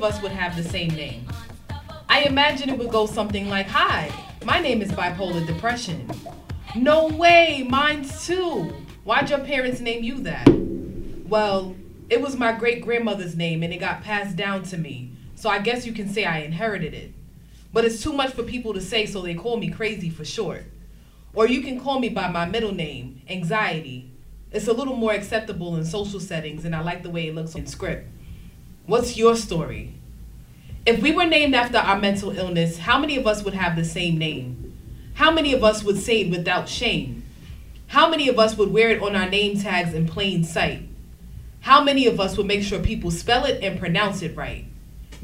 of us would have the same name? I imagine it would go something like Hi, my name is bipolar depression. No way, mine's too. Why'd your parents name you that? Well, it was my great grandmother's name and it got passed down to me, so I guess you can say I inherited it. But it's too much for people to say, so they call me crazy for short. Or you can call me by my middle name, anxiety. It's a little more acceptable in social settings, and I like the way it looks in script. What's your story? If we were named after our mental illness, how many of us would have the same name? How many of us would say it without shame? How many of us would wear it on our name tags in plain sight? How many of us would make sure people spell it and pronounce it right?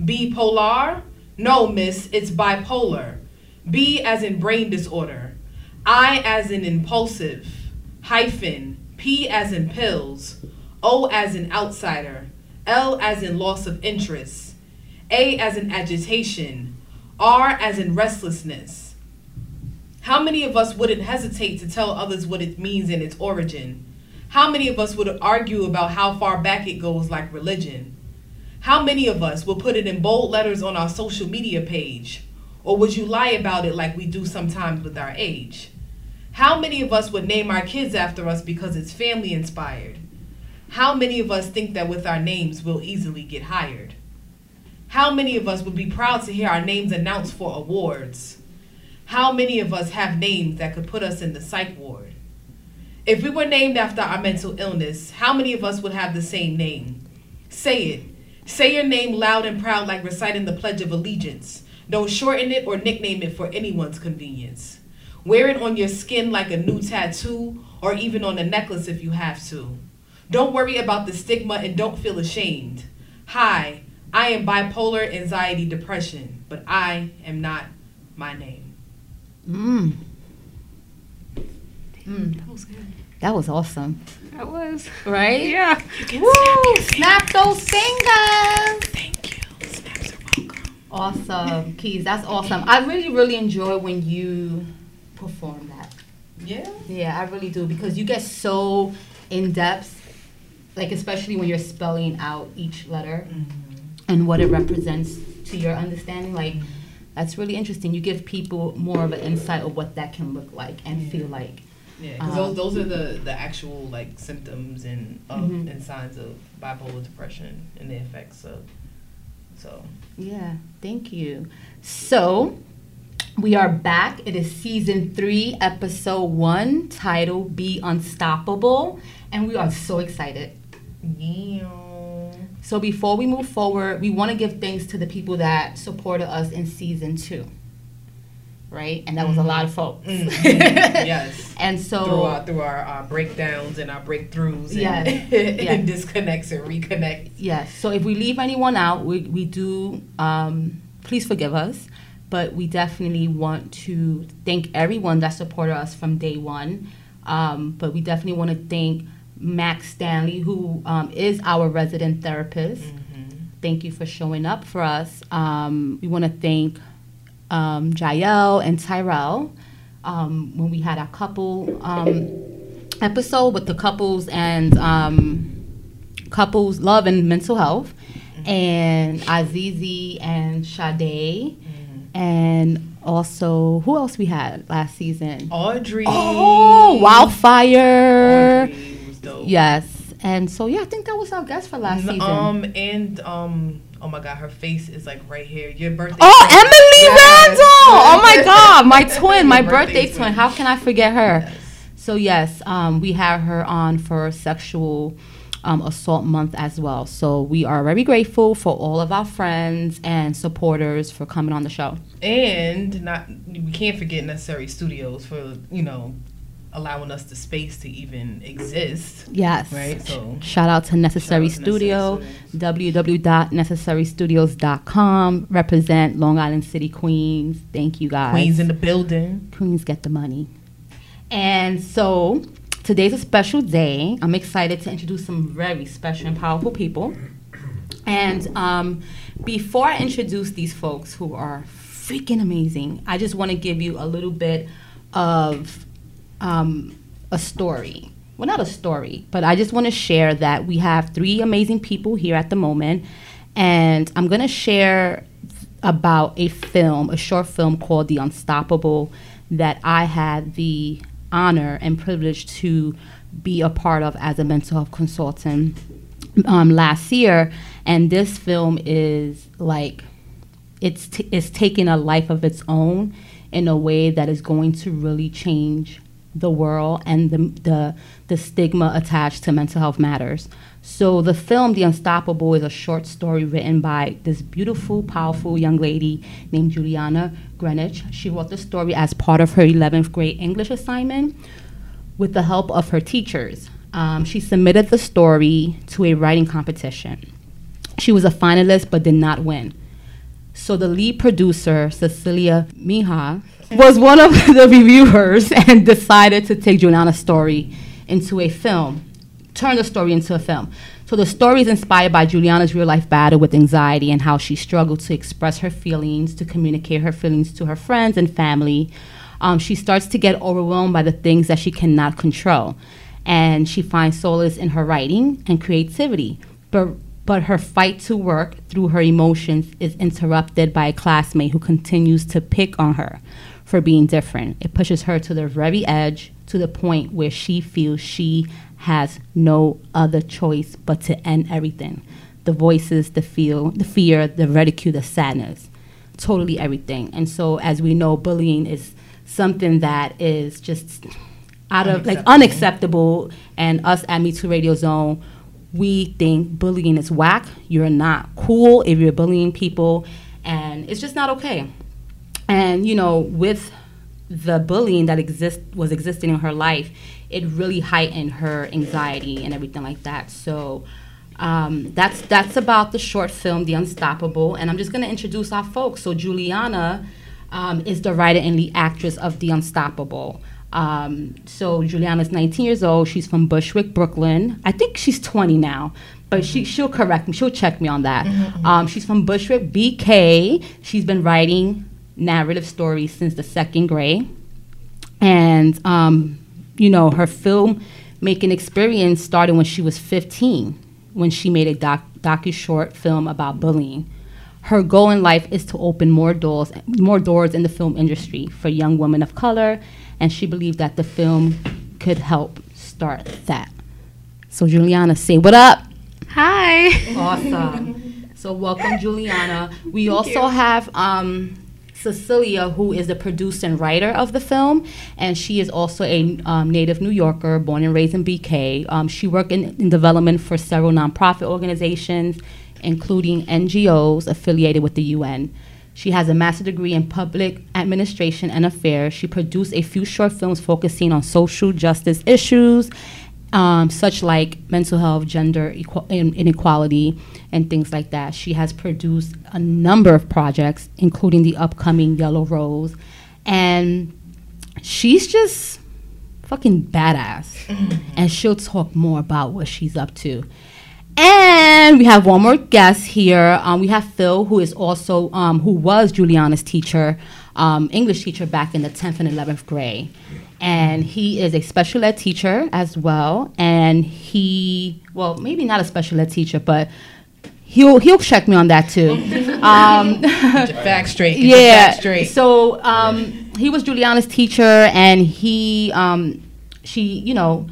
Bipolar? No, miss, it's bipolar. B as in brain disorder. I as in impulsive. Hyphen. P as in pills. O as in outsider. L as in loss of interest. A as in agitation. R as in restlessness. How many of us wouldn't hesitate to tell others what it means in its origin? How many of us would argue about how far back it goes, like religion? How many of us will put it in bold letters on our social media page? Or would you lie about it like we do sometimes with our age? How many of us would name our kids after us because it's family inspired? How many of us think that with our names we'll easily get hired? How many of us would be proud to hear our names announced for awards? How many of us have names that could put us in the psych ward? If we were named after our mental illness, how many of us would have the same name? Say it. Say your name loud and proud, like reciting the Pledge of Allegiance. Don't shorten it or nickname it for anyone's convenience. Wear it on your skin like a new tattoo, or even on a necklace if you have to. Don't worry about the stigma and don't feel ashamed. Hi, I am bipolar anxiety depression, but I am not my name. Mm. Mm, that was good. That was awesome. That was. Right? Yeah. Woo! Snap those fingers. Thank you. Snaps are welcome. Awesome, Keys. That's awesome. I really, really enjoy when you perform that. Yeah. Yeah, I really do because you get so in depth, like especially when you're spelling out each letter and what it represents to your understanding. Like that's really interesting. You give people more of an insight of what that can look like and feel like. Yeah, because Um, those, those are the, the actual like symptoms and of, Mhm. and signs of bipolar depression and the effects of. So Yeah, thank you. So, we are back. It is season three, episode one, titled Be Unstoppable. And we are so excited. Yeah. So, before we move forward, we want to give thanks to the people that supported us in season two. Right? And that was a lot of folks. Mhm. yes. and so, through our through our, our breakdowns and our breakthroughs and, Yes, and yes. disconnects and reconnect. Yes. So if we leave anyone out, we, we do, um, please forgive us. But we definitely want to thank everyone that supported us from day one. Um, but we definitely want to thank Max Stanley, who um, is our resident therapist. Thank you for showing up for us. Um, we want to thank um, Jael and Tyrell um, when we had our couple um, episode with the couples and um, couples love and mental health, and Azizi and Sade, and also who else we had last season? Audrey. Oh, Wildfire! Audrey dope. Yes, and so yeah, I think that was our guest for last season. Um and um oh my god, her face is like right here. Your birthday. Oh, twin. Emily Yes. Randall! Oh my God, my twin, my Your birthday twin. How can I forget her? Yes. So yes, um, we have her on for sexual um, assault month as well. So we are very grateful for all of our friends and supporters for coming on the show. And not we can't forget Necessary Studios for, you know, allowing us the space to even exist. Yes. Right? So Shout out to Necessary out to Studio, Necessary www.necessarystudios.com. Represent Long Island City, Queens. Thank you guys. Queens in the building. Queens get the money. And so today's a special day. I'm excited to introduce some very special and powerful people. And um, before I introduce these folks who are freaking amazing, I just want to give you a little bit of um, a story. well, not a story, but I just want to share that we have three amazing people here at the moment. And I'm going to share about a film, a short film called The Unstoppable, that I had the honor and privilege to be a part of as a mental health consultant um, last year. And this film is like, it's, t- it's taking a life of its own in a way that is going to really change the world and the, the, the stigma attached to mental health matters. So the film The Unstoppable is a short story written by this beautiful, powerful young lady named Julianna Greenidge. She wrote the story as part of her 11th grade English assignment with the help of her teachers. Um, she submitted the story to a writing competition. She was a finalist but did not win. So the lead producer, Cecilia Mejia, was one of the reviewers and decided to take Julianna's story into a film, turn the story into a film. So the story is inspired by Julianna's real life battle with anxiety and how she struggled to express her feelings, to communicate her feelings to her friends and family. Um, she starts to get overwhelmed by the things that she cannot control. And she finds solace in her writing and creativity. But but her fight to work through her emotions is interrupted by a classmate who continues to pick on her for being different. It pushes her to the very edge to the point where she feels she has no other choice but to end everything. The voices, the feel, the fear, the ridicule, the sadness, totally everything. And so as we know, bullying is something that is just out of like unacceptable and us at Me Too Radio Zone we think bullying is whack. You're not cool if you're bullying people, and it's just not okay. And you know, with the bullying that exist was existing in her life, it really heightened her anxiety and everything like that. So. Um, that's that's about the short film, The Unstoppable, and I'm just gonna introduce our folks. So Julianna um, is the writer and lead actress of The Unstoppable. Um, so Julianna's 19 years old. She's from Bushwick, Brooklyn. I think she's 20 now, but she she'll correct me. She'll check me on that. Mm-hmm. Um, she's from Bushwick, BK. She's been writing narrative stories since the second grade, and um, you know her film making experience started when she was 15, when she made a doc docu short film about bullying. Her goal in life is to open more doors, more doors in the film industry for young women of color and she believed that the film could help start that. So, Julianna, say what up. Hi. Awesome. so, welcome, Julianna. We Thank also you. have um, Cecilia, who is the producer and writer of the film, and she is also a um, native New Yorker, born and raised in BK. Um, she worked in, in development for several nonprofit organizations, including NGOs affiliated with the UN. She has a master's degree in public administration and affairs. She produced a few short films focusing on social justice issues, um, such like mental health, gender inequality, and things like that. She has produced a number of projects, including the upcoming Yellow Rose, and she's just fucking badass. Mm-hmm. And she'll talk more about what she's up to. And we have one more guest here. Um, we have Phil, who is also um, who was Julianna's teacher, um, English teacher back in the 10th and 11th grade, and he is a special ed teacher as well. And he, well, maybe not a special ed teacher, but he'll he'll check me on that too. um, back straight. Yeah. Back straight. So um, he was Julianna's teacher, and he um, she you know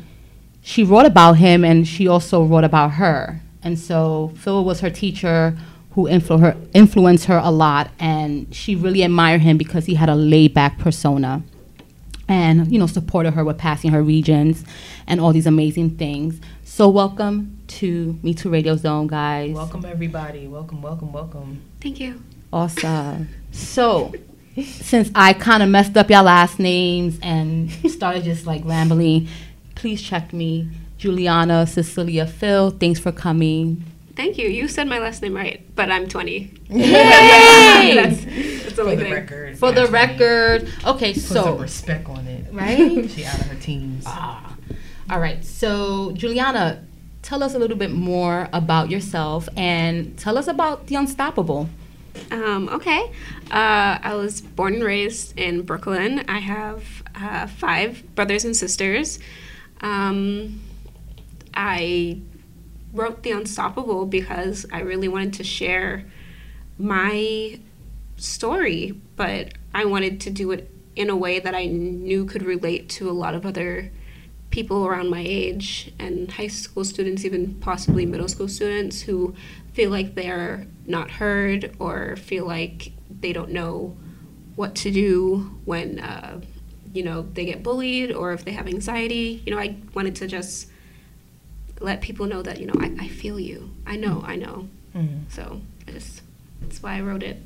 she wrote about him and she also wrote about her. And so Phil was her teacher who influ- her, influenced her a lot. And she really admired him because he had a laid back persona and, you know, supported her with passing her regents and all these amazing things. So welcome to Me Too Radio Zone, guys. Welcome, everybody. Welcome, welcome, welcome. Thank you. Awesome. so, since I kind of messed up y'all last names and started just like rambling, please check me. Julianna, Cecilia, Phil, thanks for coming. Thank you. You said my last name right, but I'm 20. Yay! that's, that's For the record. For the record. Okay, Put so. some respect on it. Right? she out of her teens. Ah. All right. So, Julianna, tell us a little bit more about yourself and tell us about The Unstoppable. Um, okay. Uh, I was born and raised in Brooklyn. I have uh, five brothers and sisters. Um, I wrote The Unstoppable because I really wanted to share my story, but I wanted to do it in a way that I knew could relate to a lot of other people around my age and high school students, even possibly middle school students who feel like they're not heard or feel like they don't know what to do when uh, you know they get bullied or if they have anxiety. You know, I wanted to just let people know that you know I, I feel you. I know, I know. Mhm. So just that's why I wrote it.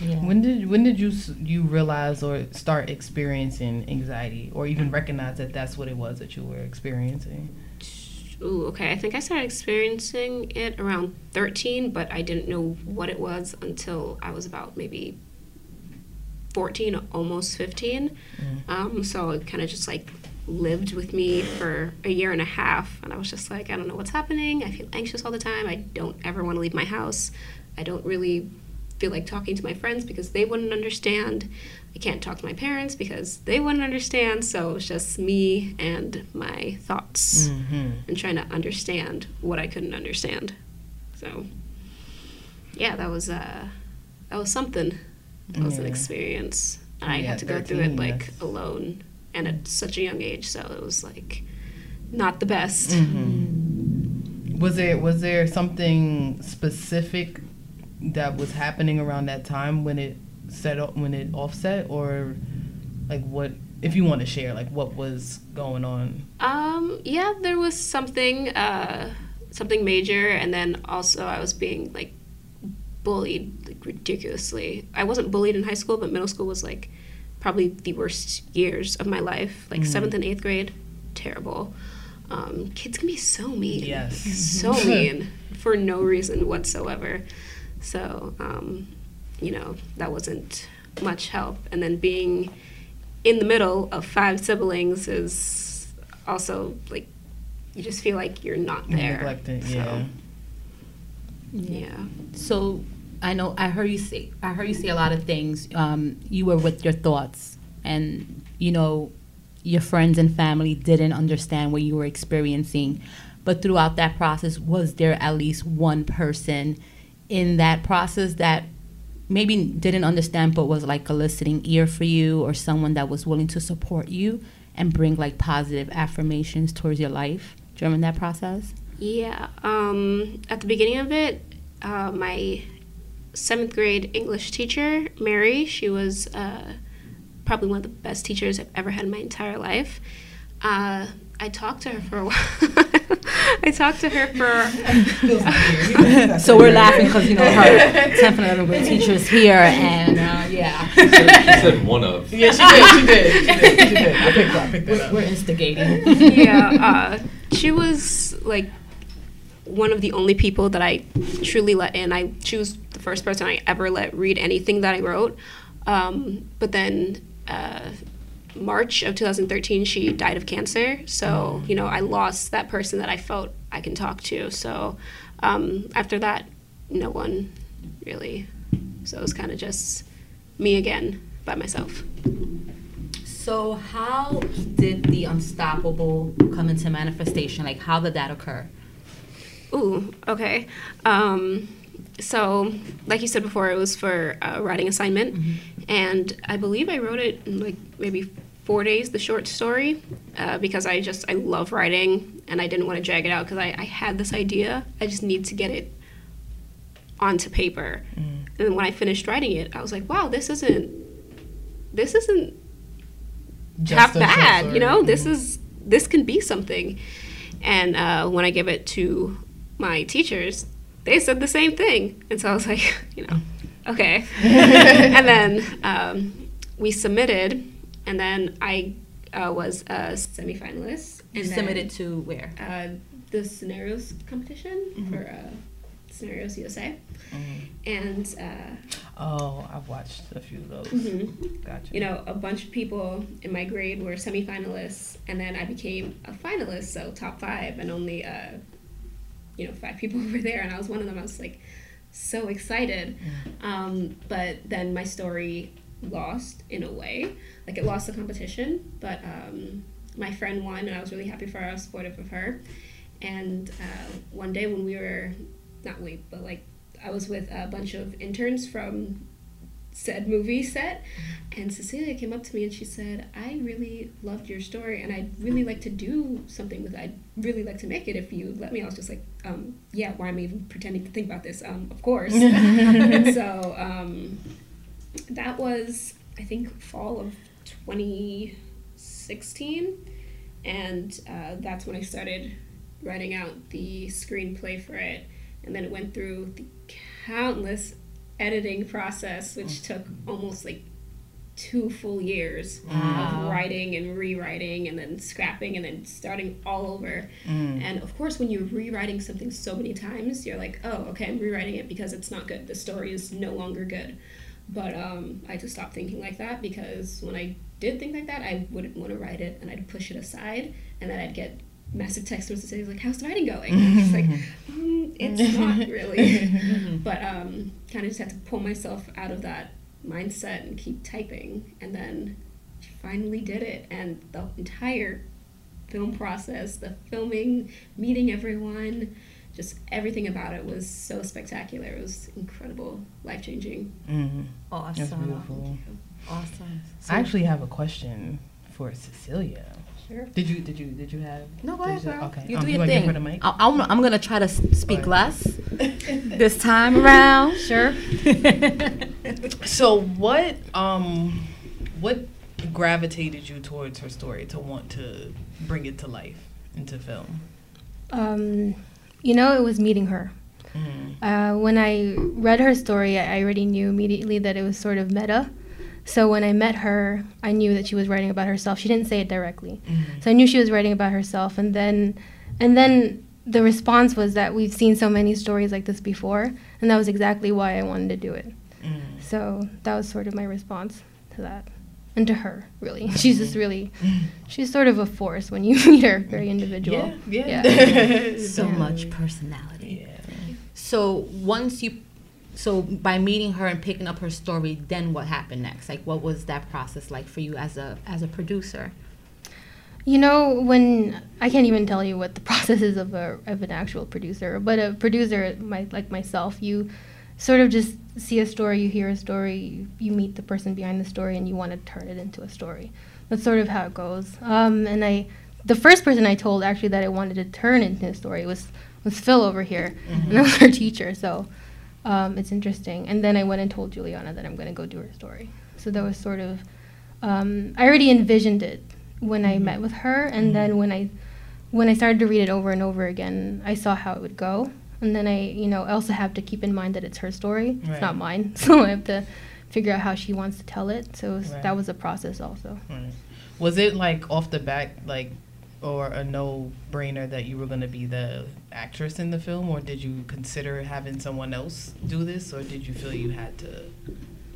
Yeah. When did when did you you realize or start experiencing anxiety or even recognize that that's what it was that you were experiencing? Ooh, okay. I think I started experiencing it around 13, but I didn't know what it was until I was about maybe 14, almost 15. Mm. Um, so it kind of just like lived with me for a year and a half. And I was just like, I don't know what's happening. I feel anxious all the time. I don't ever want to leave my house. I don't really feel like talking to my friends because they wouldn't understand. I can't talk to my parents because they wouldn't understand. So it's just me and my thoughts Mm-hmm. and trying to understand what I couldn't understand. So, yeah, that was uh, that was something. That was an experience. And I Yeah, had to go through it like that's- alone and at such a young age. So it was like not the best. Mm-hmm. Was there was there something specific that was happening around that time when it set up when it offset or like what if you want to share like what was going on? Um, yeah, there was something, uh, something major, and then also I was being like bullied like ridiculously. I wasn't bullied in high school, but middle school was like probably the worst years of my life. Like Mhm. seventh and eighth grade, terrible. Um, kids can be so mean. Yes. so mean for no reason whatsoever. So, um, you know, that wasn't much help. And then being in the middle of five siblings is also like you just feel like you're not there. Neglected, So, yeah. yeah. So I know I heard you say I heard you say a lot of things. Um, you were with your thoughts, and you know your friends and family didn't understand what you were experiencing. But throughout that process, was there at least one person in that process that maybe didn't understand but was like a listening ear for you, or someone that was willing to support you and bring like positive affirmations towards your life during that process? Yeah. Um, at the beginning of it, uh, my seventh grade English teacher, Mary, she was uh, probably one of the best teachers I've ever had in my entire life. Uh, I talked to her for a while. I talked to her for. So we're laughing because you know her 10th and 11th grade teachers here, and uh, yeah, She said one of. Yeah, she did. She did. She did. She did. I picked, I picked that we're, up. we're instigating. yeah, uh, she was like one of the only people that I truly let in. I was the first person I ever let read anything that I wrote. Um, but then uh, March of 2013, she died of cancer. So you know, I lost that person that I felt I can talk to. So um, after that, no one really. So it was kind of just me again by myself. So how did the unstoppable come into manifestation? Like how did that occur? Ooh, okay. Um, so, like you said before, it was for a writing assignment, and I believe I wrote it in like maybe four days, the short story, uh, because I just I love writing and I didn't want to drag it out because I, I had this idea. I just need to get it onto paper. And then when I finished writing it, I was like, wow, this isn't this isn't Just half bad. You know, this Mhm. is this can be something. And uh, when I give it to my teachers, they said the same thing, and so I was like, you know, okay. and then um, we submitted, and then I uh, was a semifinalist. You and submitted then, to where? uh, the scenarios competition for uh, Scenarios USA, Mhm. and. Uh, Oh, I've watched a few of those. mhm Gotcha. you know, a bunch of people in my grade were semifinalists, and then I became a finalist, so top five, and only, uh, you know, five people were there, and I was one of them. I was like so excited, um, but then my story lost in a way, like it lost the competition, but um, my friend won, and I was really happy for her. I was supportive of her. And uh, one day when we were, not we, but like I was with a bunch of interns from said movie set and cecilia came up to me and she said i really loved your story and i'd really like to do something with it. I'd really like to make it if you let me. I was just like um, yeah why am i even pretending to think about this? Um, of course. And so um, that was i think fall of 2016 and uh, that's when i started writing out the screenplay for it and then it went through the countless editing process, which took almost like two full years Wow. of writing and rewriting and then scrapping and then starting all over. Mm. And of course, when you're rewriting something so many times, you're like, oh, okay, I'm rewriting it because it's not good. The story is no longer good. But um, I just stopped thinking like that because when I did think like that, I wouldn't want to write it and I'd push it aside and then I'd get massive text messages like, how's the writing going? And I'm just like, mm, it's not really. but um, kind of just had to pull myself out of that mindset and keep typing. And then she finally did it. And the entire film process, the filming, meeting everyone, just everything about it was so spectacular. It was incredible, life changing. Mm. Awesome. That's beautiful. Awesome. I actually have a question for Cecilia. Sure. Did you did you did you have? No, go did ahead, you- girl. Okay. You um, do your wanna give thing. her the mic? I, I'm, I'm gonna try to speak Go less this time around. Sure. So what um what gravitated you towards her story to want to bring it to life into film? Um, you know, it was meeting her. Mm. Uh, when I read her story, I I already knew immediately that it was sort of meta. So when I met her, I knew that she was writing about herself. She didn't say it directly, Mm. so I knew she was writing about herself. And then, and then the response was that we've seen so many stories like this before, and that was exactly why I wanted to do it. Mm. So that was sort of my response to that, and to her really. She's just really, she's sort of a force when you meet her. Very individual. Yeah, yeah. Yeah. so Yeah. much personality. yeah. So once you, so by meeting her and picking up her story, then what happened next? Like, what was that process like for you as a as a producer? You know, when I can't even tell you what the process is of a of an actual producer, but a producer, my, like myself, you sort of just see a story, you hear a story, you, you meet the person behind the story, and you want to turn it into a story. That's sort of how it goes. Um, and I, the first person I told actually that I wanted to turn into a story was was Phil over here, and I was her teacher, so um, it's interesting. And then I went and told Julianna that I'm going to go do her story. So that was sort of, um, I already envisioned it when I met with her, and then when I, when I started to read it over and over again, I saw how it would go. And then I, you know, I also have to keep in mind that it's her story, it's not mine. So I have to figure out how she wants to tell it. So Right. that was a process also. Right. Was it like off the back, like, or a no brainer that you were going to be the actress in the film, or did you consider having someone else do this, or did you feel you had to?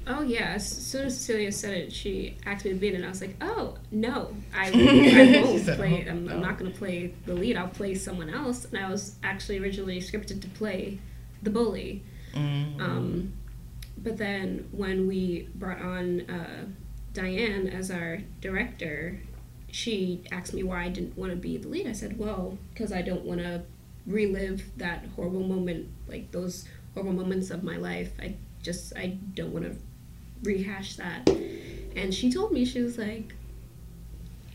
Oh yeah! As soon as Cecilia said it, she asked me to be in it. And I was like, "Oh no, I, I won't said, play. Oh, I'm, no." I'm not going to play the lead. I'll play someone else." And I was actually originally scripted to play the bully. Mm. Um, but then when we brought on uh, Diane as our director, she asked me why I didn't want to be the lead. I said, "Well, because I don't want to relive that horrible moment, like those horrible moments of my life. I just I don't want to rehash that." And she told me she was like,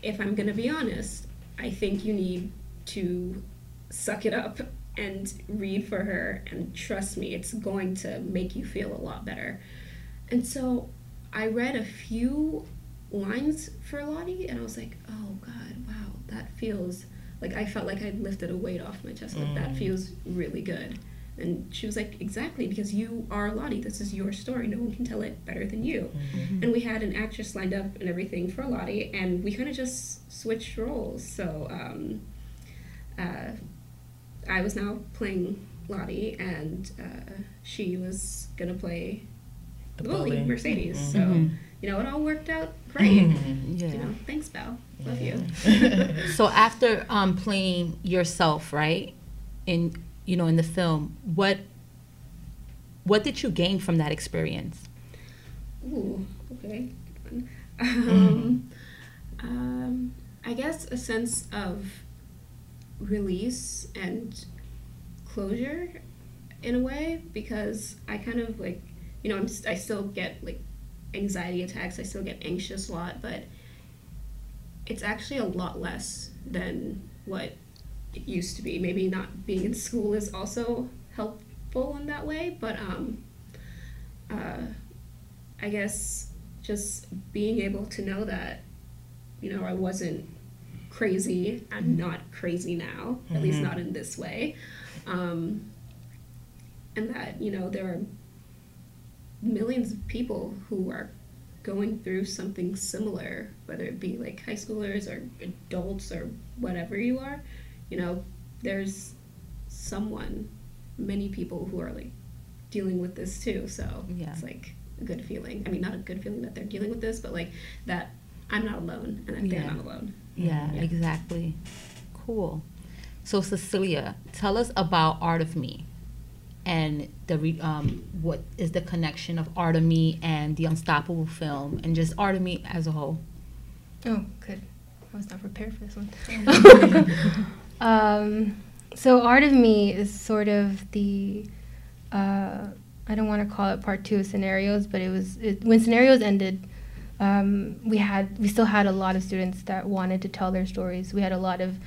"If I'm gonna be honest, I think you need to suck it up and read for her and trust me it's going to make you feel a lot better and so i read a few lines for lottie and i was like oh god wow that feels like i felt like i'd lifted a weight off my chest like that Mm. feels really good and she was like exactly because you are lottie this is your story no one can tell it better than you and we had an actress lined up and everything for Lottie, and we kind of just switched roles. So um, uh, I was now playing Lottie, and uh, she was gonna play the, bully, Mercedes. So Mhm. You know, it all worked out great. Yeah. You know, thanks, Belle. Love you. So after um, playing yourself, right, in you know in the film, what what did you gain from that experience? Ooh, okay. good one. Um, um, I guess a sense of release and closure in a way because I kind of like you know I'm I still get like anxiety attacks I still get anxious a lot but it's actually a lot less than what it used to be maybe not being in school is also helpful in that way but um uh I guess just being able to know that you know I wasn't crazy I'm not crazy now at least Mhm. not in this way um and that you know there are millions of people who are going through something similar whether it be like high schoolers or adults or whatever you are you know there's someone many people who are like dealing with this too so Yeah. it's like a good feeling i mean not a good feeling that they're dealing with this but like that i'm not alone and that they're not alone Yeah, Yeah. exactly. Cool. So Cecilia, tell us about Art of Me, and the re- um, what is the connection of Art of Me and the Unstoppable film, and just Art of Me as a whole. Oh, good. I was not prepared for this one. um, so, Art of Me is sort of the. Uh, I don't want to call it part two of scenarios, but it was it, when scenarios ended. Um, we had we still had a lot of students that wanted to tell their stories. We had a lot of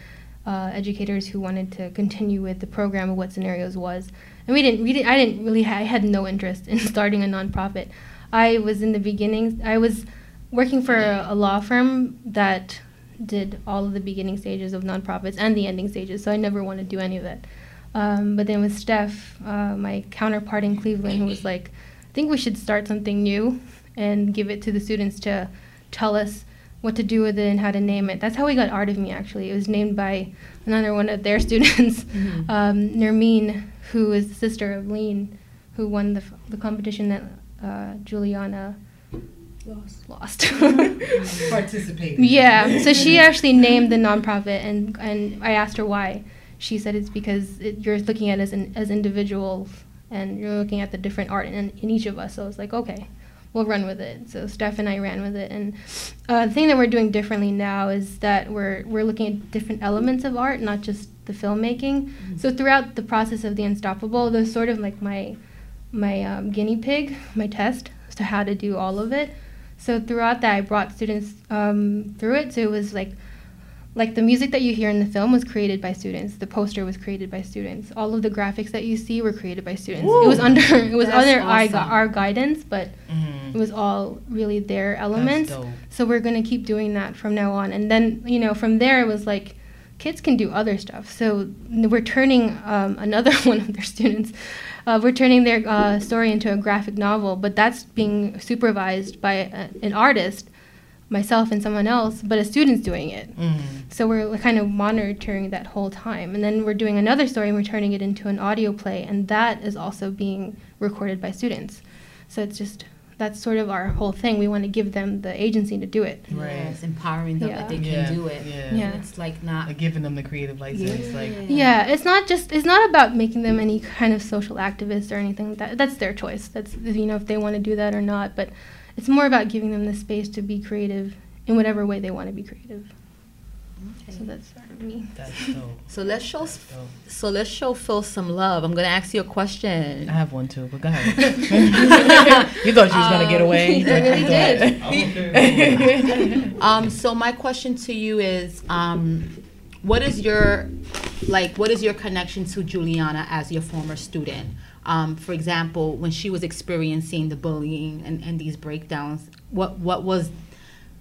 uh, educators who wanted to continue with the program of what scenarios was, and we didn't. We didn't. I didn't really. Ha- I had no interest in starting a nonprofit. I was in the beginning. I was working for a, a law firm that did all of the beginning stages of nonprofits and the ending stages, so I never wanted to do any of that. Um, but then with Steph, uh, my counterpart in Cleveland, who was like, I think we should start something new and give it to the students to tell us what to do with it and how to name it. That's how we got Art of Me, actually. It was named by another one of their students, um, Nermeen, who is the sister of Lean, who won the, f- the competition that uh, Julianna lost lost. Participating. Yeah, so she actually named the nonprofit, and and I asked her why. She said it's because it, you're looking at it as as individuals, and you're looking at the different art in, in each of us. So it's like okay, we'll run with it. So Steph and I ran with it, and uh, the thing that we're doing differently now is that we're we're looking at different elements of art, not just the filmmaking. So throughout the process of the Unstoppable, there's sort of like my my um, guinea pig, my test as to how to do all of it. So throughout that, I brought students um, through it. So it was like, like the music that you hear in the film was created by students. The poster was created by students. All of the graphics that you see were created by students. It was under it was That's under our, awesome. our guidance, but Mhm. it was all really their elements. So we're gonna keep doing that from now on. And then you know from there it was like, kids can do other stuff. So we're turning um, another one of their students. Uh, we're turning their uh, story into a graphic novel, but that's being supervised by a, an artist, myself and someone else, but a student's doing it. Mhm. So we're kind of monitoring that whole time. And then we're doing another story and we're turning it into an audio play, and that is also being recorded by students. So it's just, that's sort of our whole thing. We want to give them the agency to do it. Right. Yes, empowering them Yeah. that they can Yeah, do it. yeah. Yeah. it's like not. Like giving them the creative license. Yeah. Like Yeah, it's not just it's not about making them any kind of social activists or anything that. That's their choice. That's you know if they want to do that or not, but it's more about giving them the space to be creative in whatever way they want to be creative. So that's sort of me. that's dope. So let's show. Dope. So let's show Phil some love. I'm gonna ask you a question. I have one too, but go ahead. you thought she was gonna get Um, away. he really did. did. Um, so my question to you is, um, what is your, like, what is your connection to Julianna as your former student? Um, for example, when she was experiencing the bullying and, and these breakdowns, what what was,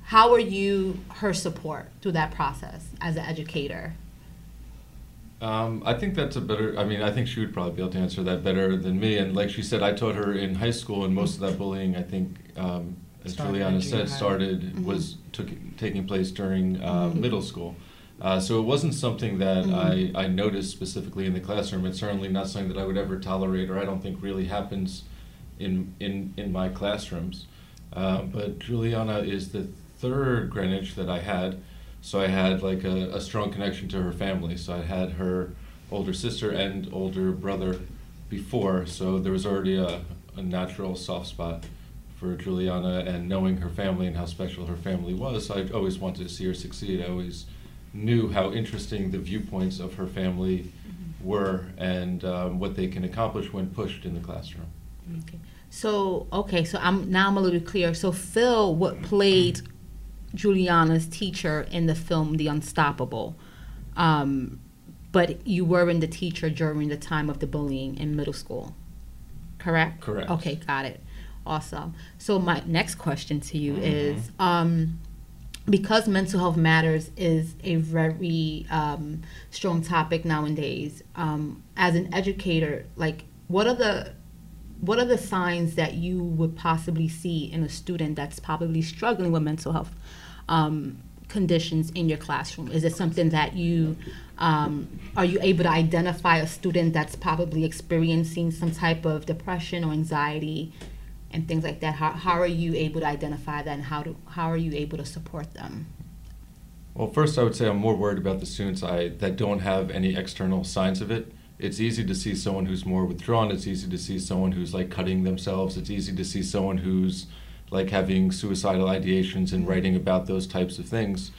how were you her support through that process as an educator? Um, I think that's a better. I mean, I think she would probably be able to answer that better than me. And like she said, I taught her in high school, and most of that bullying, I think, um, as Started Julianna said, high. started Mhm. was took taking place during uh, Mhm. middle school. Uh, so it wasn't something that Mhm. I, I noticed specifically in the classroom. It's certainly not something that I would ever tolerate, or I don't think really happens in in in my classrooms. Uh, but Julianna is the third Greenidge that I had. So I had like a, a strong connection to her family. So I had her older sister and older brother before. So there was already a, a natural soft spot for Julianna and knowing her family and how special her family was, I always wanted to see her succeed. I always knew how interesting the viewpoints of her family were and um, what they can accomplish when pushed in the classroom. Okay. So okay, so I'm now I'm a little clear. So Phil, what played Julianna's teacher in the film The Unstoppable, um, but you were in the teacher during the time of the bullying in middle school, correct? Correct. Okay, got it. Awesome. So my next question to you is, um, because mental health matters is a very um, strong topic nowadays. Um, as an educator, like what are the what are the signs that you would possibly see in a student that's probably struggling with mental health um, conditions in your classroom? Is it something that you um, are you able to identify a student that's probably experiencing some type of depression or anxiety and things like that? How, how are you able to identify that and how do how are you able to support them? Well, first, I would say I'm more worried about the students I that don't have any external signs of it. It's easy to see someone who's more withdrawn. It's easy to see someone who's like cutting themselves. It's easy to see someone who's like having suicidal ideations and writing about those types of things.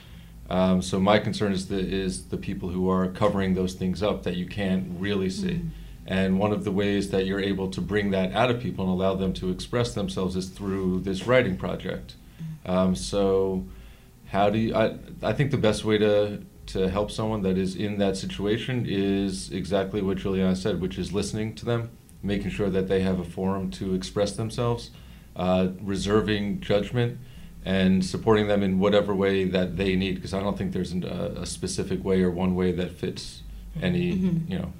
Um, so my concern is the is the people who are covering those things up that you can't really see. And one of the ways that you're able to bring that out of people and allow them to express themselves is through this writing project. Um, so how do you I, I think the best way to to help someone that is in that situation is exactly what Julianna said, which is listening to them, making sure that they have a forum to express themselves, uh, reserving judgment, and supporting them in whatever way that they need. Because I don't think there's an, a, a specific way or one way that fits any. Mhm. You know,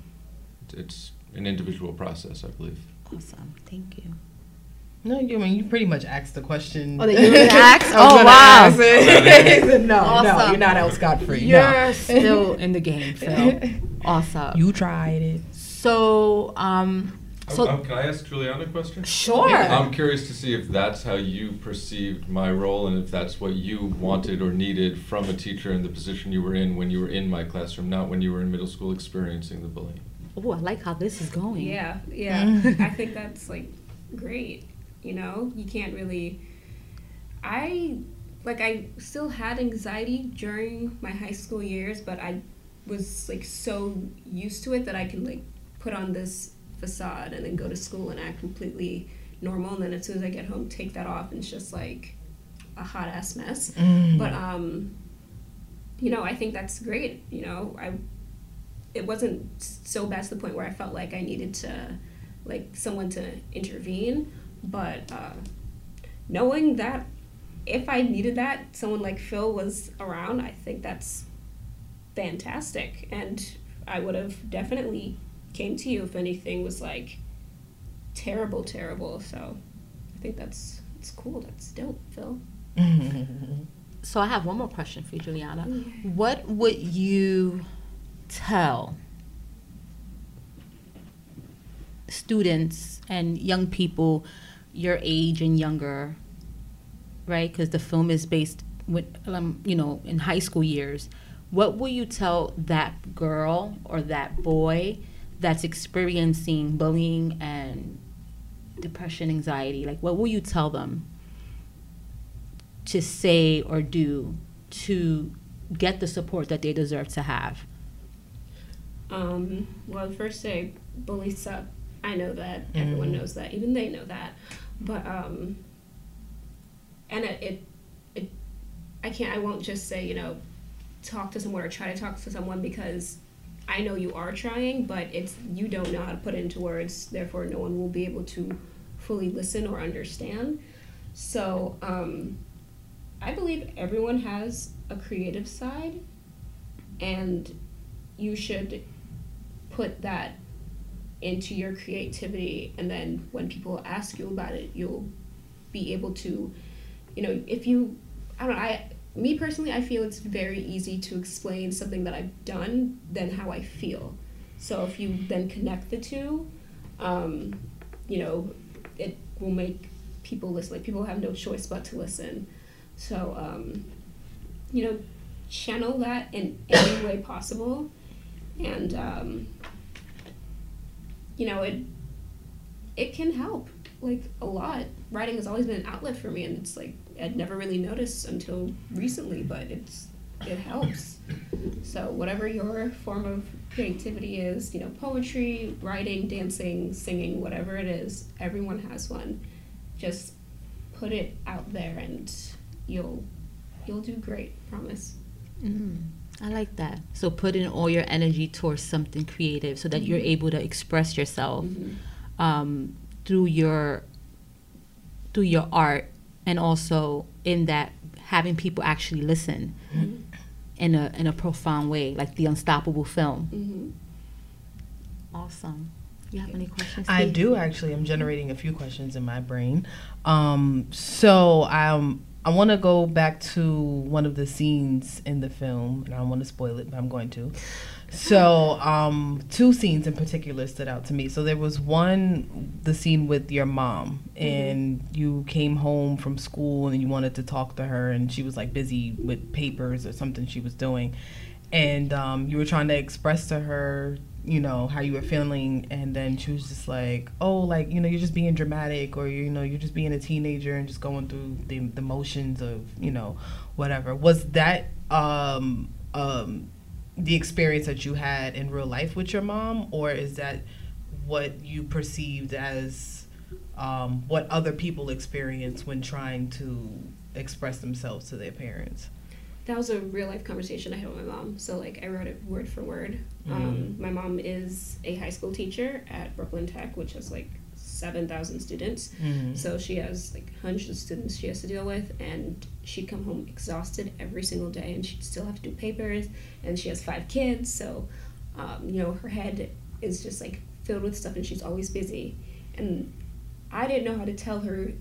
it's an individual process, I believe. Awesome, thank you. No, you I mean you pretty much asked the question. Oh, that you already asked? I was Oh, gonna wow. ask it. He said, no, no, Awesome. you're not out scot free. You're still in the game, Phil. Awesome. You tried it. So, um, so Um, can I ask Julianna a question? sure. I'm curious to see if that's how you perceived my role and if that's what you wanted or needed from a teacher in the position you were in when you were in my classroom, not when you were in middle school experiencing the bullying. Oh, I like how this is going. Yeah, yeah. I think that's like great. You know, you can't really. I like I still had anxiety during my high school years, but I was like so used to it that I can like put on this facade and then go to school and act completely normal, and then as soon as I get home, take that off, and it's just like a hot ass mess. But um, you know, I think that's great. You know, I it wasn't so bad to the point where I felt like I needed to, like, someone to intervene. But uh, knowing that if I needed that, someone like Phil was around, I think that's fantastic. And I would have definitely came to you if anything was like terrible, terrible. So I think that's it's cool. That's dope, Phil. So I have one more question for you, Julianna. What would you tell students and young people your age and younger, right? Because the film is based with, um, you know, in high school years. What will you tell that girl or that boy that's experiencing bullying and depression, anxiety? Like, what will you tell them to say or do to get the support that they deserve to have? Um, well, first say bullies suck. I know that. Everyone knows that. Even they know that. But um, and it, it, it, I can't. I won't just say you know, talk to someone or try to talk to someone because I know you are trying, but it's you don't know how to put it into words. Therefore, no one will be able to fully listen or understand. So um, I believe everyone has a creative side, and you should put that into your creativity and then when people ask you about it you'll be able to you know if you i don't know i me personally i feel it's very easy to explain something that i've done than how i feel. So if you then connect the two um, you know it will make people listen like people have no choice but to listen. So um, you know channel that in any way possible. And um, you know it it can help like a lot. Writing has always been an outlet for me, and it's like I'd never really noticed until recently, but it's it helps. So whatever your form of creativity is, you know, poetry, writing, dancing, singing, whatever it is, everyone has one. Just put it out there, and you'll you'll do great. Promise. Mm, I like that. So put in all your energy towards something creative so that you're able to express yourself um, through your through your art and also in that having people actually listen in a in a profound way, like the Unstoppable film. Mm-hmm. Awesome. You have any questions? I Steve? do actually. I'm generating a few questions in my brain. Um, so um, I want to go back to one of the scenes in the film, and I don't want to spoil it, but I'm going to. So um, two scenes in particular stood out to me. So there was one, the scene with your mom, and you came home from school and you wanted to talk to her, and she was like busy with papers or something she was doing, and um, you were trying to express to her you know how you were feeling and then she was just like oh like you know you're just being dramatic or you know you're just being a teenager and just going through the, the motions of you know whatever. Was that um um the experience that you had in real life with your mom or is that what you perceived as um, what other people experience when trying to express themselves to their parents that was a real life conversation I had with my mom. So like I wrote it word for word. Um, my mom is a high school teacher at Brooklyn Tech, which is like seven thousand students. So she has like hundreds of students she has to deal with, and she'd come home exhausted every single day, and she'd still have to do papers. And she has five kids, so um, you know her head is just like filled with stuff, and she's always busy. And I didn't know how to tell her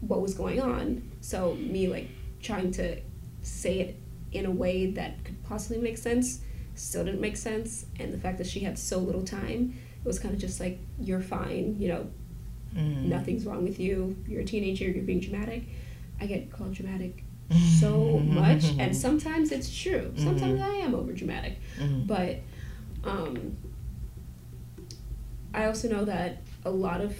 what was going on, so me like trying to say it in a way that could possibly make sense still didn't make sense and the fact that she had so little time it was kind of just like you're fine you know mm. nothing's wrong with you you're a teenager you're being dramatic. I get called dramatic so much and sometimes it's true. Mm-hmm. Sometimes i am over dramatic mm-hmm. but um, i also know that a lot of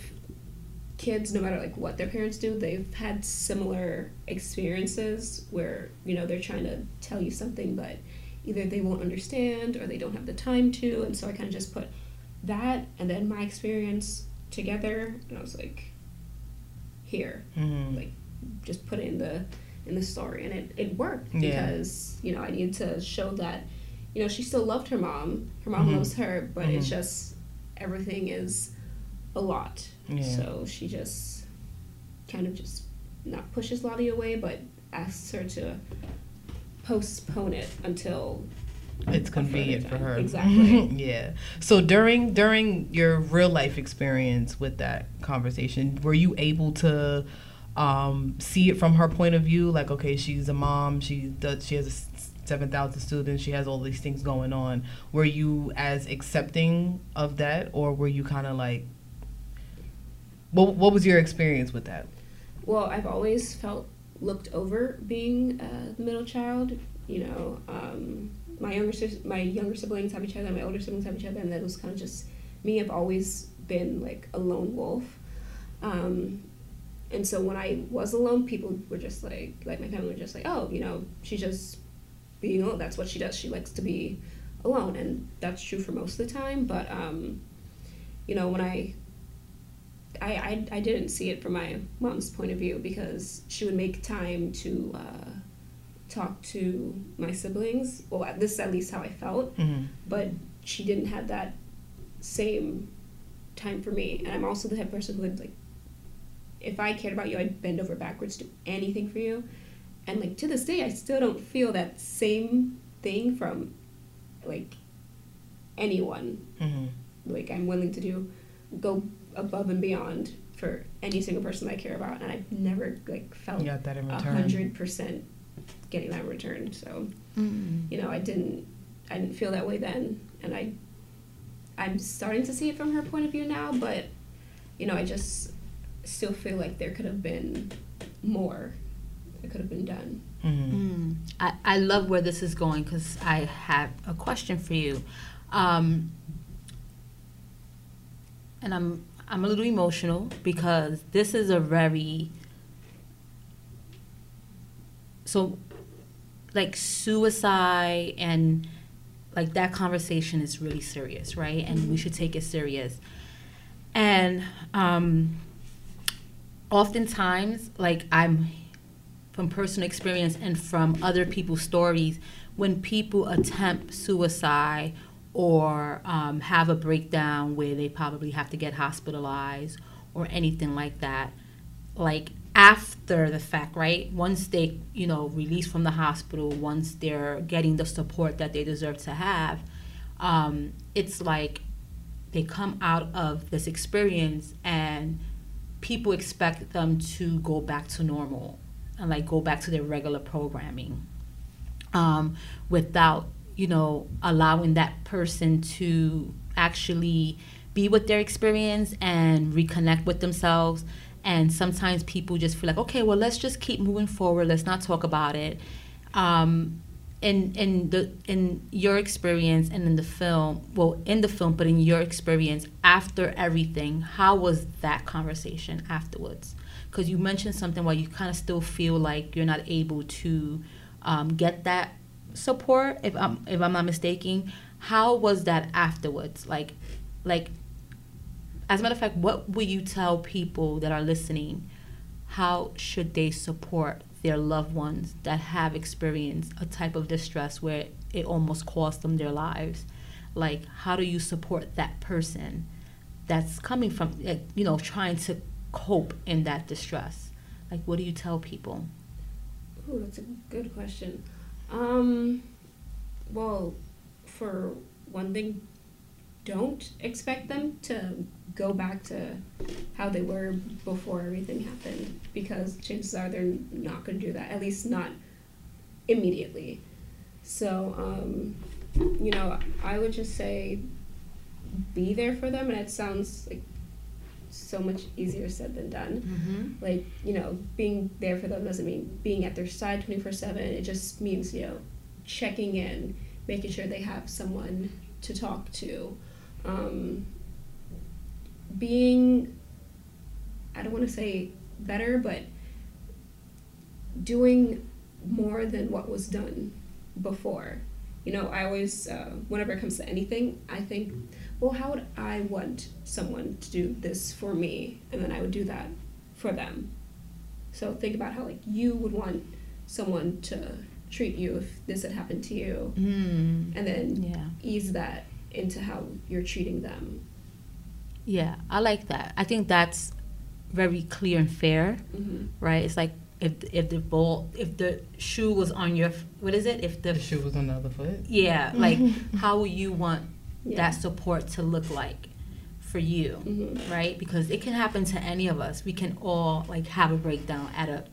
kids no matter like what their parents do they've had similar experiences where you know they're trying to tell you something but either they won't understand or they don't have the time to and so i kind of just put that and then my experience together and i was like here Mhm. like just put it in the in the story and it, it worked Yeah. because you know i needed to show that you know she still loved her mom her mom Mhm. loves her but it's Mhm. just everything is a lot Yeah. so she just kind of just not pushes Lottie away, but asks her to postpone it until it's convenient for her. Exactly. yeah. So during during your real life experience with that conversation, were you able to um, see it from her point of view? Like, okay, she's a mom. She does. She has a seven thousand students. She has all these things going on. Were you as accepting of that, or were you kind of like? What What was your experience with that? Well, I've always felt looked over being uh, the middle child. You know, um, my younger my younger siblings have each other, my older siblings have each other, and that was kind of just me. I've always been like a lone wolf, um, and so when I was alone, people were just like, like my family were just like, oh, you know, she's just being alone. That's what she does. She likes to be alone, and that's true for most of the time. But um, you know, when I I, I, I didn't see it from my mom's point of view because she would make time to uh, talk to my siblings. Well, this is at least how I felt, Mm-hmm. but she didn't have that same time for me. And I'm also the type of person who would like, if I cared about you, I'd bend over backwards to do anything for you. And like to this day, I still don't feel that same thing from like anyone Mm-hmm. like I'm willing to do go above and beyond for any single person I care about and I've never like felt that a hundred percent getting that in return. So you know I didn't I didn't feel that way then and I I'm starting to see it from her point of view now but you know I just still feel like there could have been more that could have been done. Mm-hmm. Mm. I, I love where this is going because I have a question for you. Um, and I'm I'm a little emotional because this is a very so like suicide and like that conversation is really serious, right? And we should take it serious. And um oftentimes like I'm from personal experience and from other people's stories when people attempt suicide or um, have a breakdown where they probably have to get hospitalized or anything like that like after the fact right? Once they you know release from the hospital once they're getting the support that they deserve to have um, it's like they come out of this experience and people expect them to go back to normal and like go back to their regular programming um, without you know allowing that person to actually be with their experience and reconnect with themselves and sometimes people just feel like okay well let's just keep moving forward. Let's not talk about it. Um, in in the in your experience and in the film well in the film but in your experience after everything how was that conversation afterwards? Because you mentioned something where you kind of still feel like you're not able to um, get that support if i'm if i'm not mistaken. How was that afterwards? Like like as a matter of fact what would you tell people that are listening? How should they support their loved ones that have experienced a type of distress where it almost cost them their lives? Like how do you support that person that's coming from you know trying to cope in that distress? Like what do you tell people? Oh, that's a good question. Um, well, for one thing, don't expect them to go back to how they were before everything happened because chances are they're not going to do that, at least not immediately. So, um, you know, I would just say be there for them, and it sounds like so much easier said than done mm-hmm. like you know being there for them doesn't mean being at their side 24 7 it just means you know checking in making sure they have someone to talk to um, being i don't want to say better but doing more than what was done before. You know i always uh, whenever it comes to anything i think well how would i want someone to do this for me? And then i would do that for them. So think about how like you would want someone to treat you if this had happened to you. Mm. and then yeah. ease that into how you're treating them yeah i like that i think that's very clear and fair mm-hmm. right it's like if if the ball if the shoe was on your what is it if the, The shoe was on the other foot. yeah like how would you want yeah. that support to look like for you mm-hmm. right because it can happen to any of us we can all like have a breakdown at a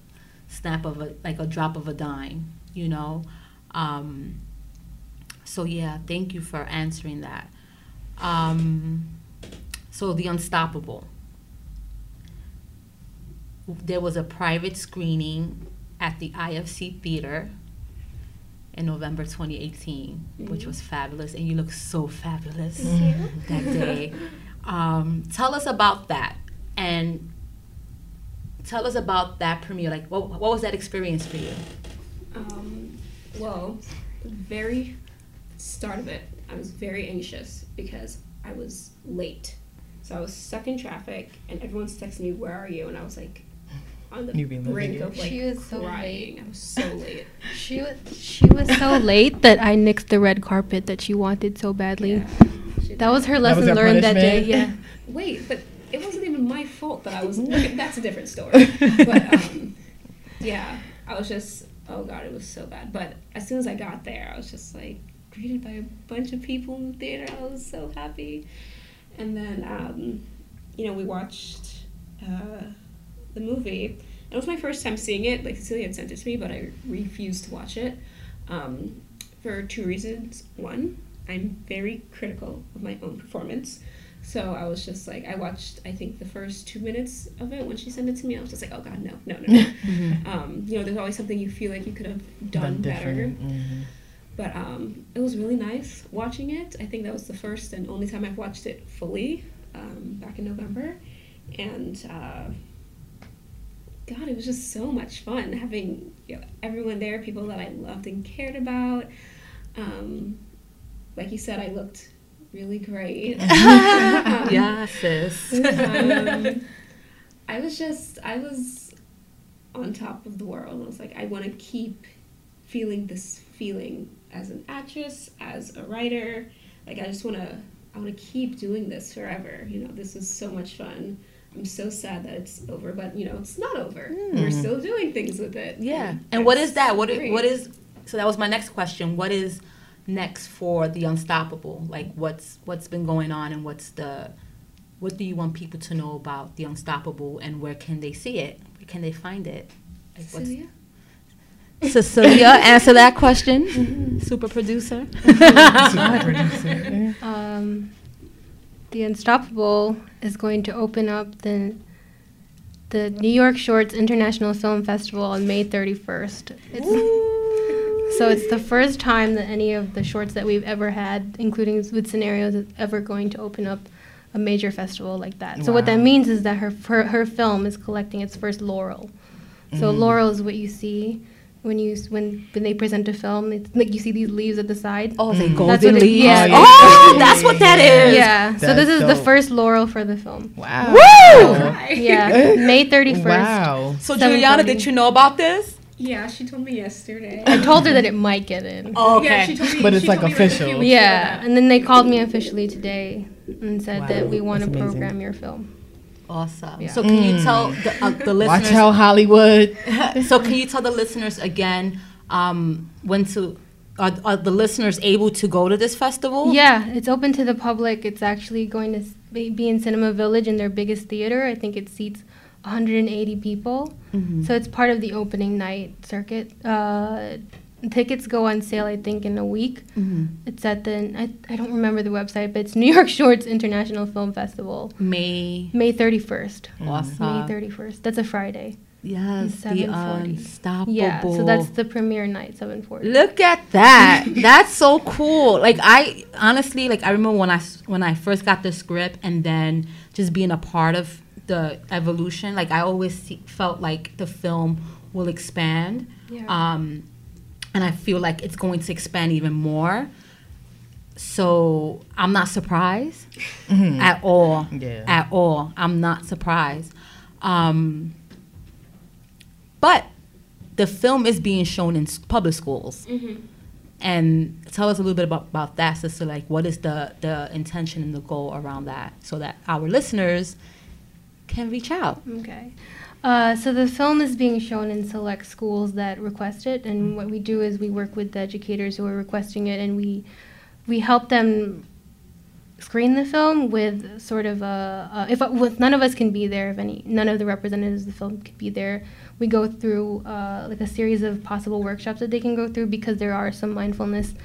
snap of a like a drop of a dime you know um so yeah thank you for answering that um so the unstoppable there was a private screening at the IFC Theater in November 2018, which Mhm. was fabulous, and you look so fabulous that day. Um, tell us about that, and tell us about that premiere. Like, what, what was that experience for you? Um, well, very start of it, I was very anxious because I was late. So I was stuck in traffic, and everyone's texting me, "Where are you?" And I was like, on the You be brink of like She was so crying. I was so late. She was she was so late that I nixed the red carpet that she wanted so badly. Yeah. That was did. her That was lesson her learned that day. Yeah. Wait, but it wasn't even my fault that I was. okay, that's a different story. But um, yeah, I was just. Oh god, it was so bad. But as soon as I got there, I was just like greeted by a bunch of people in the theater. I was so happy. And then, um, you know, we watched uh, the movie. It was my first time seeing it. Like Cecilia had sent it to me, but I refused to watch it um, for two reasons. One, I'm very critical of my own performance. So I was just like, I watched, I think, the first two minutes of it when she sent it to me. I was just like, oh God, no, no, no, no. um, you know, there's always something you feel like you could have done better. Mhm. But um, it was really nice watching it. I think that was the first and only time I've watched it fully. um, back in November, and uh, God, it was just so much fun having you know, everyone there, people that I loved and cared about. Um, like you said, I looked really great. um, yeah, sis. um, I was just, I was on top of the world. I was like, I want to keep feeling this feeling as an actress, as a writer. Like, I just want to, I want to keep doing this forever. You know, this is so much fun. I'm so sad that it's over, but you know, it's not over. Hmm. We're still doing things with it. Yeah. And what is that? What great. what is so that was my next question. What is next for the unstoppable? Like what's what's been going on and what's the what do you want people to know about the unstoppable and where can they see it? Where can they find it? Like, what's- Celia? Cecilia, answer that question. Mm-hmm. Super producer. Mm-hmm. Super producer. Um, the Unstoppable is going to open up the the New York Shorts International Film Festival on May 31st. It's, so it's the first time that any of the shorts that we've ever had, including with scenarios, is ever going to open up a major festival like that. So what that means is that her her, her film is collecting its first laurel. So mm-hmm. laurel is what you see when you when when they present a film. It's like you see these leaves at the side. Oh, they mm. That's golden what leaves. yeah. Oh, that's what that is. Yeah. So this is the first laurel for the film. Wow. Woo! Yeah, May 31st. Wow. So 7:40. Julianna, did you know about this? Yeah, she told me yesterday. I told her that it might get in. Oh, okay. Yeah, she told me. But it's she like me official. few weeks Yeah, and then they called me officially today and said Wow, that we want to program your film. Awesome. Yeah. So can you tell the, uh, the Watch listeners? how Hollywood. so can you tell the listeners again um, when to? Are, are the listeners able to go to this festival? Yeah, it's open to the public. It's actually going to be in Cinema Village in their biggest theater. I think it seats 180 people. Mhm. So it's part of the opening night circuit. Uh, tickets go on sale, I think, in a week. Mhm. It's at the I, I don't remember the website, but it's New York Shorts International Film Festival, May. May 31st. Awesome. May 31st. That's a Friday. Yes, the unstoppable. Yeah, so that's the premiere night, 740. Look at that. That's so cool. Like I honestly like I remember when I when I first got the script and then just being a part of the evolution. Like I always see, felt like the film will expand. Yeah. Um and I feel like it's going to expand even more. So I'm not surprised at all. Yeah. At all. I'm not surprised. Um, but the film is being shown in public schools. And tell us a little bit about, about that, sister. Like, what is the, the intention and the goal around that so that our listeners can reach out? Okay. Uh, so the film is being shown in select schools that request it, and what we do is we work with the educators who are requesting it, and we we help them screen the film with sort of a, a if with none of us can be there, if any none of the representatives of the film can be there, we go through uh, like a series of possible workshops that they can go through because there are some mindfulness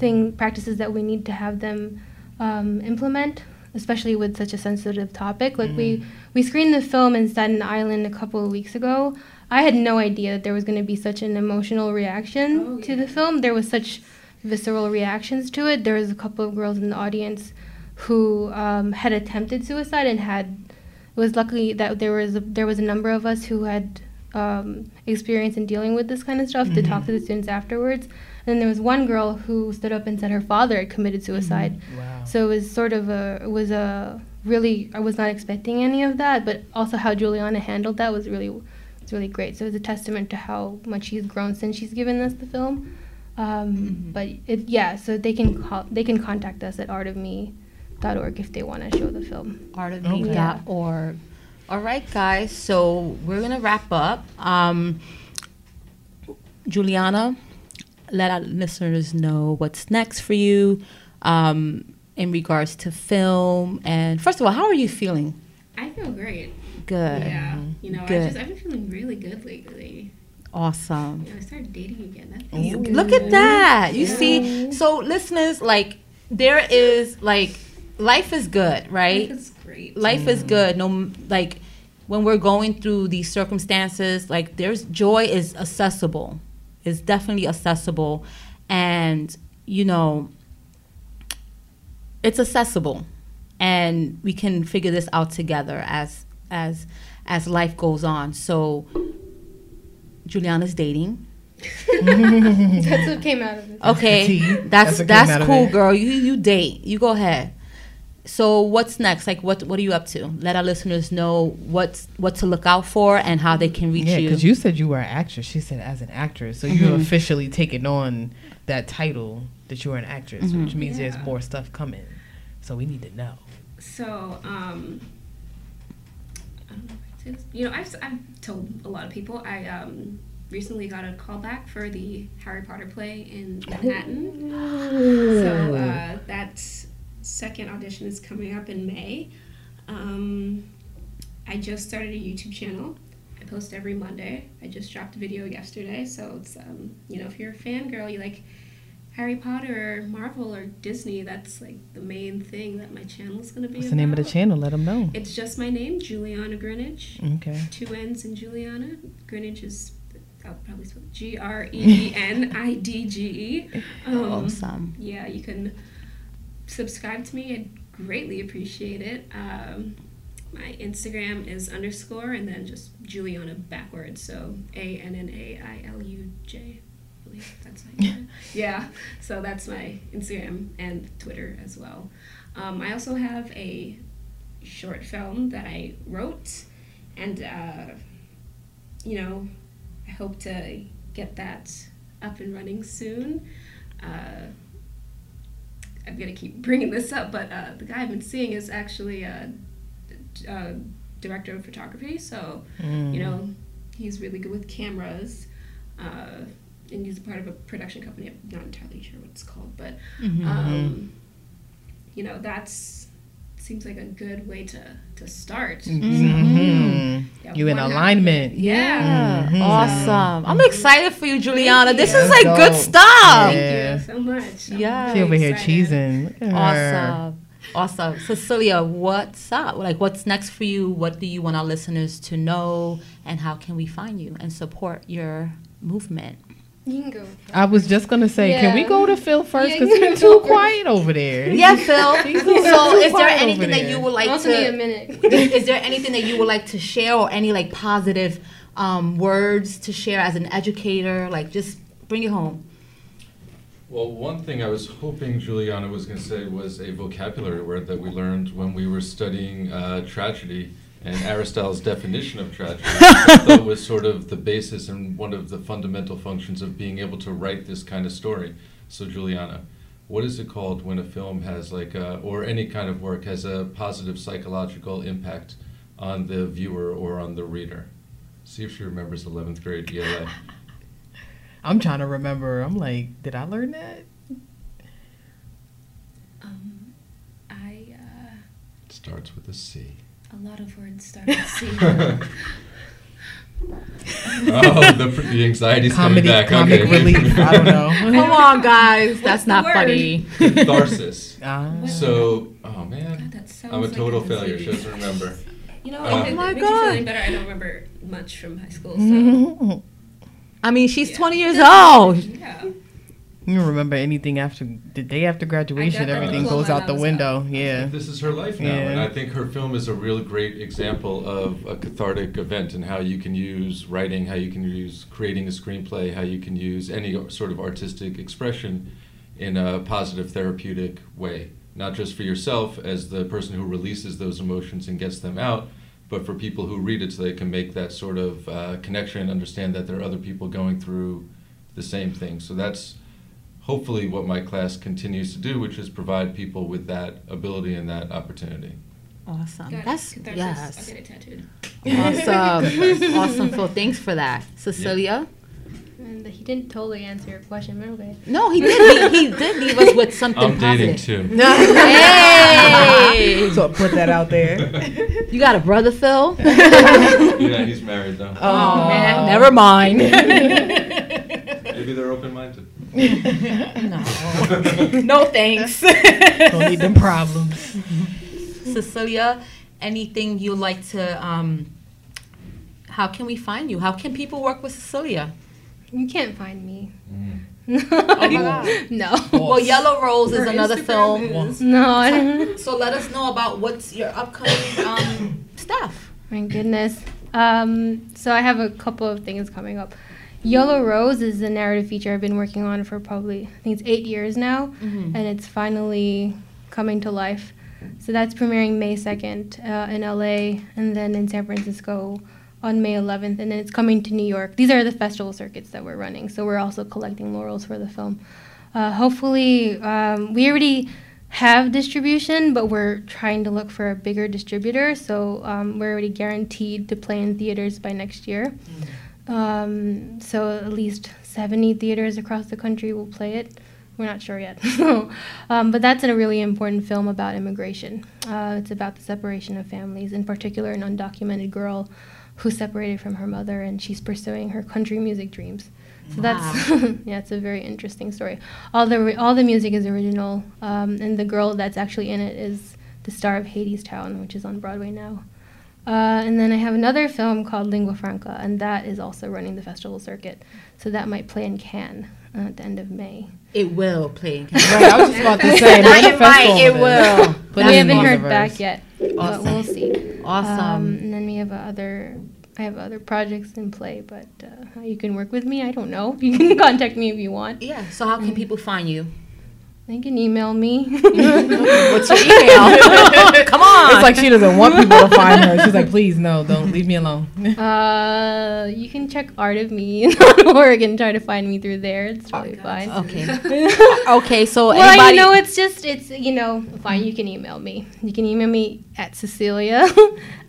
thing practices that we need to have them um, implement, especially with such a sensitive topic. Like we we screened the film in Staten Island a couple of weeks ago. I had no idea that there was going to be such an emotional reaction Oh, to the film. There was such visceral reactions to it. There was a couple of girls in the audience who um, had attempted suicide and had it was luckily that there was a, there was a number of us who had um, experience in dealing with this kind of stuff to talk to the students afterwards. And then there was one girl who stood up and said her father had committed suicide. Wow. So it was sort of a it was a really I was not expecting any of that, but also how Julianna handled that was really was really great. So it was a testament to how much she's grown since she's given us the film. Um, But it, yeah, so they can call, they can contact us at artofme.org if they want to show the film. artofme.org. All right, guys. So we're gonna wrap up. Um, Julianna, let our listeners know what's next for you um, in regards to film. And first of all, how are you feeling? I feel great. Good. Yeah. You know, Good. I just I've been feeling really good lately. Awesome. Know, I started dating again. That You- feels Look at that. You see, so listeners, like there is like life is good, right? It's great. life is mm. good no like when we're going through these circumstances like there's joy is accessible It's definitely accessible and you know it's accessible and we can figure this out together as as as life goes on. So Julianna's dating. That's what came out of this. Okay, that's That's that's, came out of cool, girl. You you date. You go ahead. So what's next? Like what what are you up to? Let our listeners know what's what to look out for and how they can reach Yeah, you. because you said you were an actress. She said as an actress, so you Mhm. officially taken on that title that you were an actress, Mhm. which means Yeah. there's more stuff coming. So we need to know. So, um, I don't know if I say. You know, I've, I've told a lot of people I um, recently got a call back for the Harry Potter play in Manhattan. So uh, that second audition is coming up in May. Um, I just started a YouTube channel. I post every Monday. I just dropped a video yesterday. So it's um, you know if you're a fangirl, you like Harry Potter, or Marvel, or Disney. That's like the main thing that my channel is going to be. What's the name of the channel? Let them know. It's just my name, Julianna Greenidge. Okay. Two N's in Julianna. Greenidge is I'll probably spell G R E E N I D G E. Awesome. yeah, you can subscribe to me. I'd greatly appreciate it. Um, my Instagram is underscore and then just Julianna backwards. So A N N A I L U J. I believe that's say it. Yeah. So that's my Instagram and Twitter as well. Um, I also have a short film that I wrote, and uh, you know, I hope to get that up and running soon. Uh, I'm gonna keep bringing this up, but uh, the guy I've been seeing is actually a, a director of photography, so Mm. you know he's really good with cameras, uh, and he's part of a production company. I'm not entirely sure what it's called, but Mhm. um, you know that's seems like a good way to to start. Mhm. Yeah, You in one half- alignment. Yeah. Yeah, Mhm. awesome. I'm excited for you, Julianna. This is like Let's good go. stuff. Thank you so much. I'm Yeah. She very over here excited. cheesing. Look at her. Awesome. Awesome. Cecilia, what's up? Like, what's next for you? What do you want our listeners to know? And how can we find you and support your movement? You can go. I was just gonna say, can we go to Phil first? Yeah, Because you he's can too first. quiet over there. Yeah, Phil. So, is there anything that you would like also need a to? minute. Is, is there anything that you would like to share, or any like positive um, words to share as an educator? Like, just bring it home. Well, one thing I was hoping Julianna was going to say was a vocabulary word that we learned when we were studying uh, tragedy and Aristotle's definition of tragedy. I thought was sort of the basis and one of the fundamental functions of being able to write this kind of story. So, Julianna, what is it called when a film has like, a, or any kind of work has a positive psychological impact on the viewer or on the reader? See if she remembers 11th grade ELA. I'm trying to remember. I'm like, did I learn that? Um, I uh, starts with a C. a lot of words start with C. oh, the, the anxiety's Comedy, coming back. comic okay. relief. I don't know. Come on, guys. That's not word? funny. Catharsis. Ah. So, oh man, God, that I'm a total a failure. She disease. doesn't remember. You know, Oh if it, my it makes you feel God. better, I don't remember much from high school. So I mean, she's Yeah. 20 years old. yeah, don't remember anything after the day after graduation? Everything goes out the window. out. Yeah. This is her life now, Yeah. and I think her film is a real great example of a cathartic event and how you can use writing, how you can use creating a screenplay, how you can use any sort of artistic expression in a positive therapeutic way. Not just for yourself as the person who releases those emotions and gets them out, but for people who read it so they can make that sort of uh, connection, and understand that there are other people going through the same thing. So that's hopefully what my class continues to do, which is provide people with that ability and that opportunity. Awesome. Got. That's Catharsis. yes. I'll get it tattooed. Awesome. awesome, Phil. Thanks for that. Cecilia? And he didn't totally answer your question, but okay. No, he did. He, he did leave us with something I'm dating positive. too. Hey! So put that out there. You got a brother, Phil? yeah, he's married though. Oh, man. Never mind. Maybe they're open-minded. No. no thanks. Don't need them problems. Cecilia, anything you'd like to, um, how can we find you? How can people work with Cecilia? You can't find me. Mm. Oh my God. no, Well, Yellow Rose is another Instagram film. is- no. So let us know about what's your upcoming um, stuff. My goodness. Um, so I have a couple of things coming up. Yellow Rose is a narrative feature I've been working on for probably I think it's eight years now, Mm-hmm. and it's finally coming to life. So that's premiering May second uh, in LA, and then in San Francisco on May 11th, and then it's coming to New York. These are the festival circuits that we're running, so we're also collecting laurels for the film. Uh, hopefully, um, we already have distribution, but we're trying to look for a bigger distributor. So um, we're already guaranteed to play in theaters by next year. Um, so at least 70 theaters across the country will play it. We're not sure yet. um, but that's a really important film about immigration. Uh, it's about the separation of families, in particular, an undocumented girl who's separated from her mother and she's pursuing her country music dreams. So that's yeah, it's a very interesting story. All the all the music is original, um, and the girl that's actually in it is the star of Hadestown, which is on Broadway now. Uh, and then I have another film called Lingua Franca, and that is also running the festival circuit. So that might play in Cannes uh, at the end of May. It will play in Cannes. Right, I was just about to say, Not not it might, it will. Put we haven't heard back yet, but we'll see. Awesome. Um, and then we have uh, other. I have other projects in play, but uh, you can work with me, I don't know. You can contact me if you want. yeah. So how can people find you? They can email me. What's your email? Come on. It's like she doesn't want people to find her. She's like, please, no, don't leave me alone. Uh, you can check Art of Me Me.org and try to find me through there. It's totally fine. okay. okay. So Well, anybody. you know, it's just, it's, you know, fine, you can email me. You can email me at Cecilia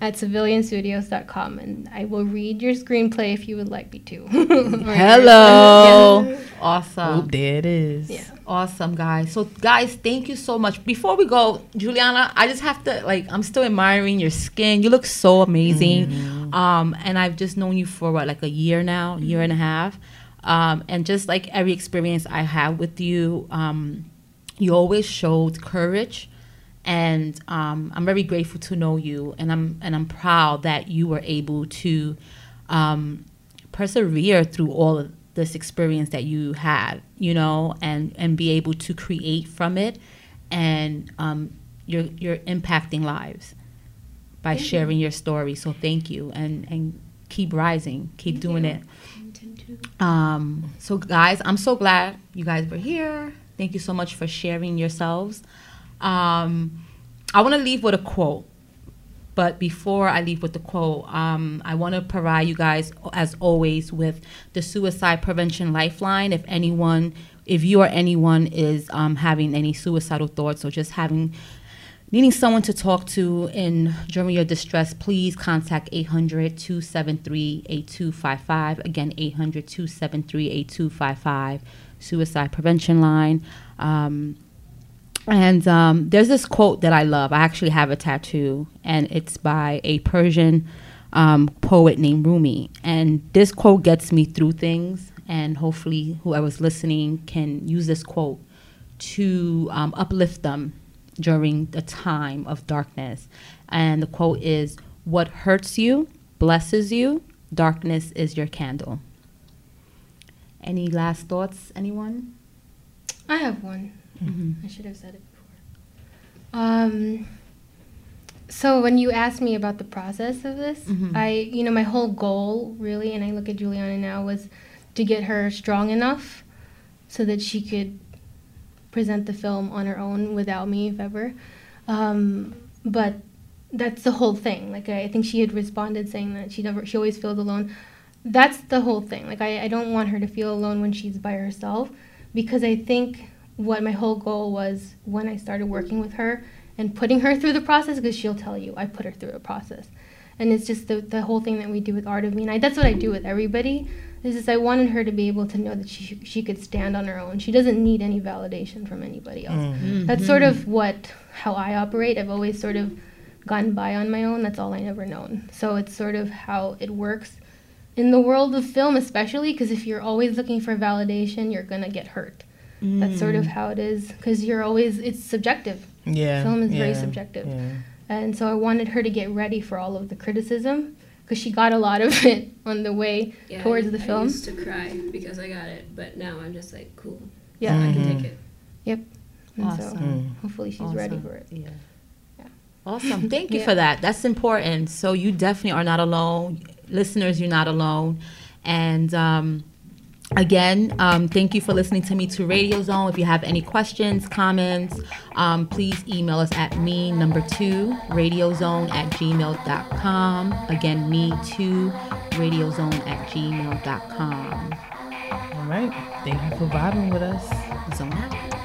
at civilianstudios.com and I will read your screenplay if you would like me to. Or your- Hello. Yeah. Awesome. Oh, there it is. Yeah. Awesome, guys. So, guys, thank you so much. Before we go, Julianna, I just have to like, I'm still admiring your skin. You look so amazing. Um, and I've just known you for what, like a year now, year and a half. Um, and just like every experience I have with you, um, you always showed courage. And um, I'm very grateful to know you, and I'm and I'm proud that you were able to um, persevere through all of this experience that you had, you know, and and be able to create from it, and um, you're you're impacting lives by sharing your story. So thank you, and and keep rising, keep doing it. Um, so guys, I'm so glad you guys were here. Thank you so much for sharing yourselves. Um, I want to leave with a quote. But before I leave with the quote, um, I want to provide you guys, as always, with the Suicide Prevention Lifeline. If anyone, if you or anyone is um, having any suicidal thoughts or just having needing someone to talk to in during your distress, please contact 800-273-8255. Again, 800-273-8255, Suicide Prevention Line. Um, and um, there's this quote that I love. I actually have a tattoo, and it's by a Persian um, poet named Rumi. And this quote gets me through things, and hopefully, whoever's listening can use this quote to um, uplift them during the time of darkness. And the quote is What hurts you blesses you, darkness is your candle. Any last thoughts, anyone? I have one. Mm-hmm. I should have said it before. Um, so when you asked me about the process of this, Mhm. I, you know, my whole goal really, and I look at Julianna now, was to get her strong enough so that she could present the film on her own without me, if ever. Um, but that's the whole thing. Like I, I think she had responded saying that she never, she always feels alone. That's the whole thing. Like I, I don't want her to feel alone when she's by herself, because I think what my whole goal was when I started working with her and putting her through the process, because she'll tell you I put her through a process, and it's just the the whole thing that we do with Art of Me, and I, that's what I do with everybody. Is just I wanted her to be able to know that she she could stand on her own. She doesn't need any validation from anybody else. Mm-hmm. That's sort of what how I operate. I've always sort of gone by on my own. That's all I ever known. So it's sort of how it works in the world of film, especially because if you're always looking for validation, you're gonna get hurt. That's sort Mm. of how it is because you're always it's subjective, Yeah. Film is very subjective. Yeah. and so I wanted her to get ready for all of the criticism because she got a lot of it on the way Yeah, towards I, the I film. used to cry because I got it, but now I'm just like, cool. Yeah. I can take it. Yep. And so Awesome. Mm. hopefully she's ready for it. Yeah. Yeah. Awesome. Thank you Yeah. for that. That's important. So you definitely are not alone. Listeners, you're not alone. And um, again, um, thank you for listening to me to Radio Zone. If you have any questions, comments, um, please email us at me number two radiozone at gmail.com. Again, me two radiozone at gmail.com. All right. Thank you for vibing with us. Zone out.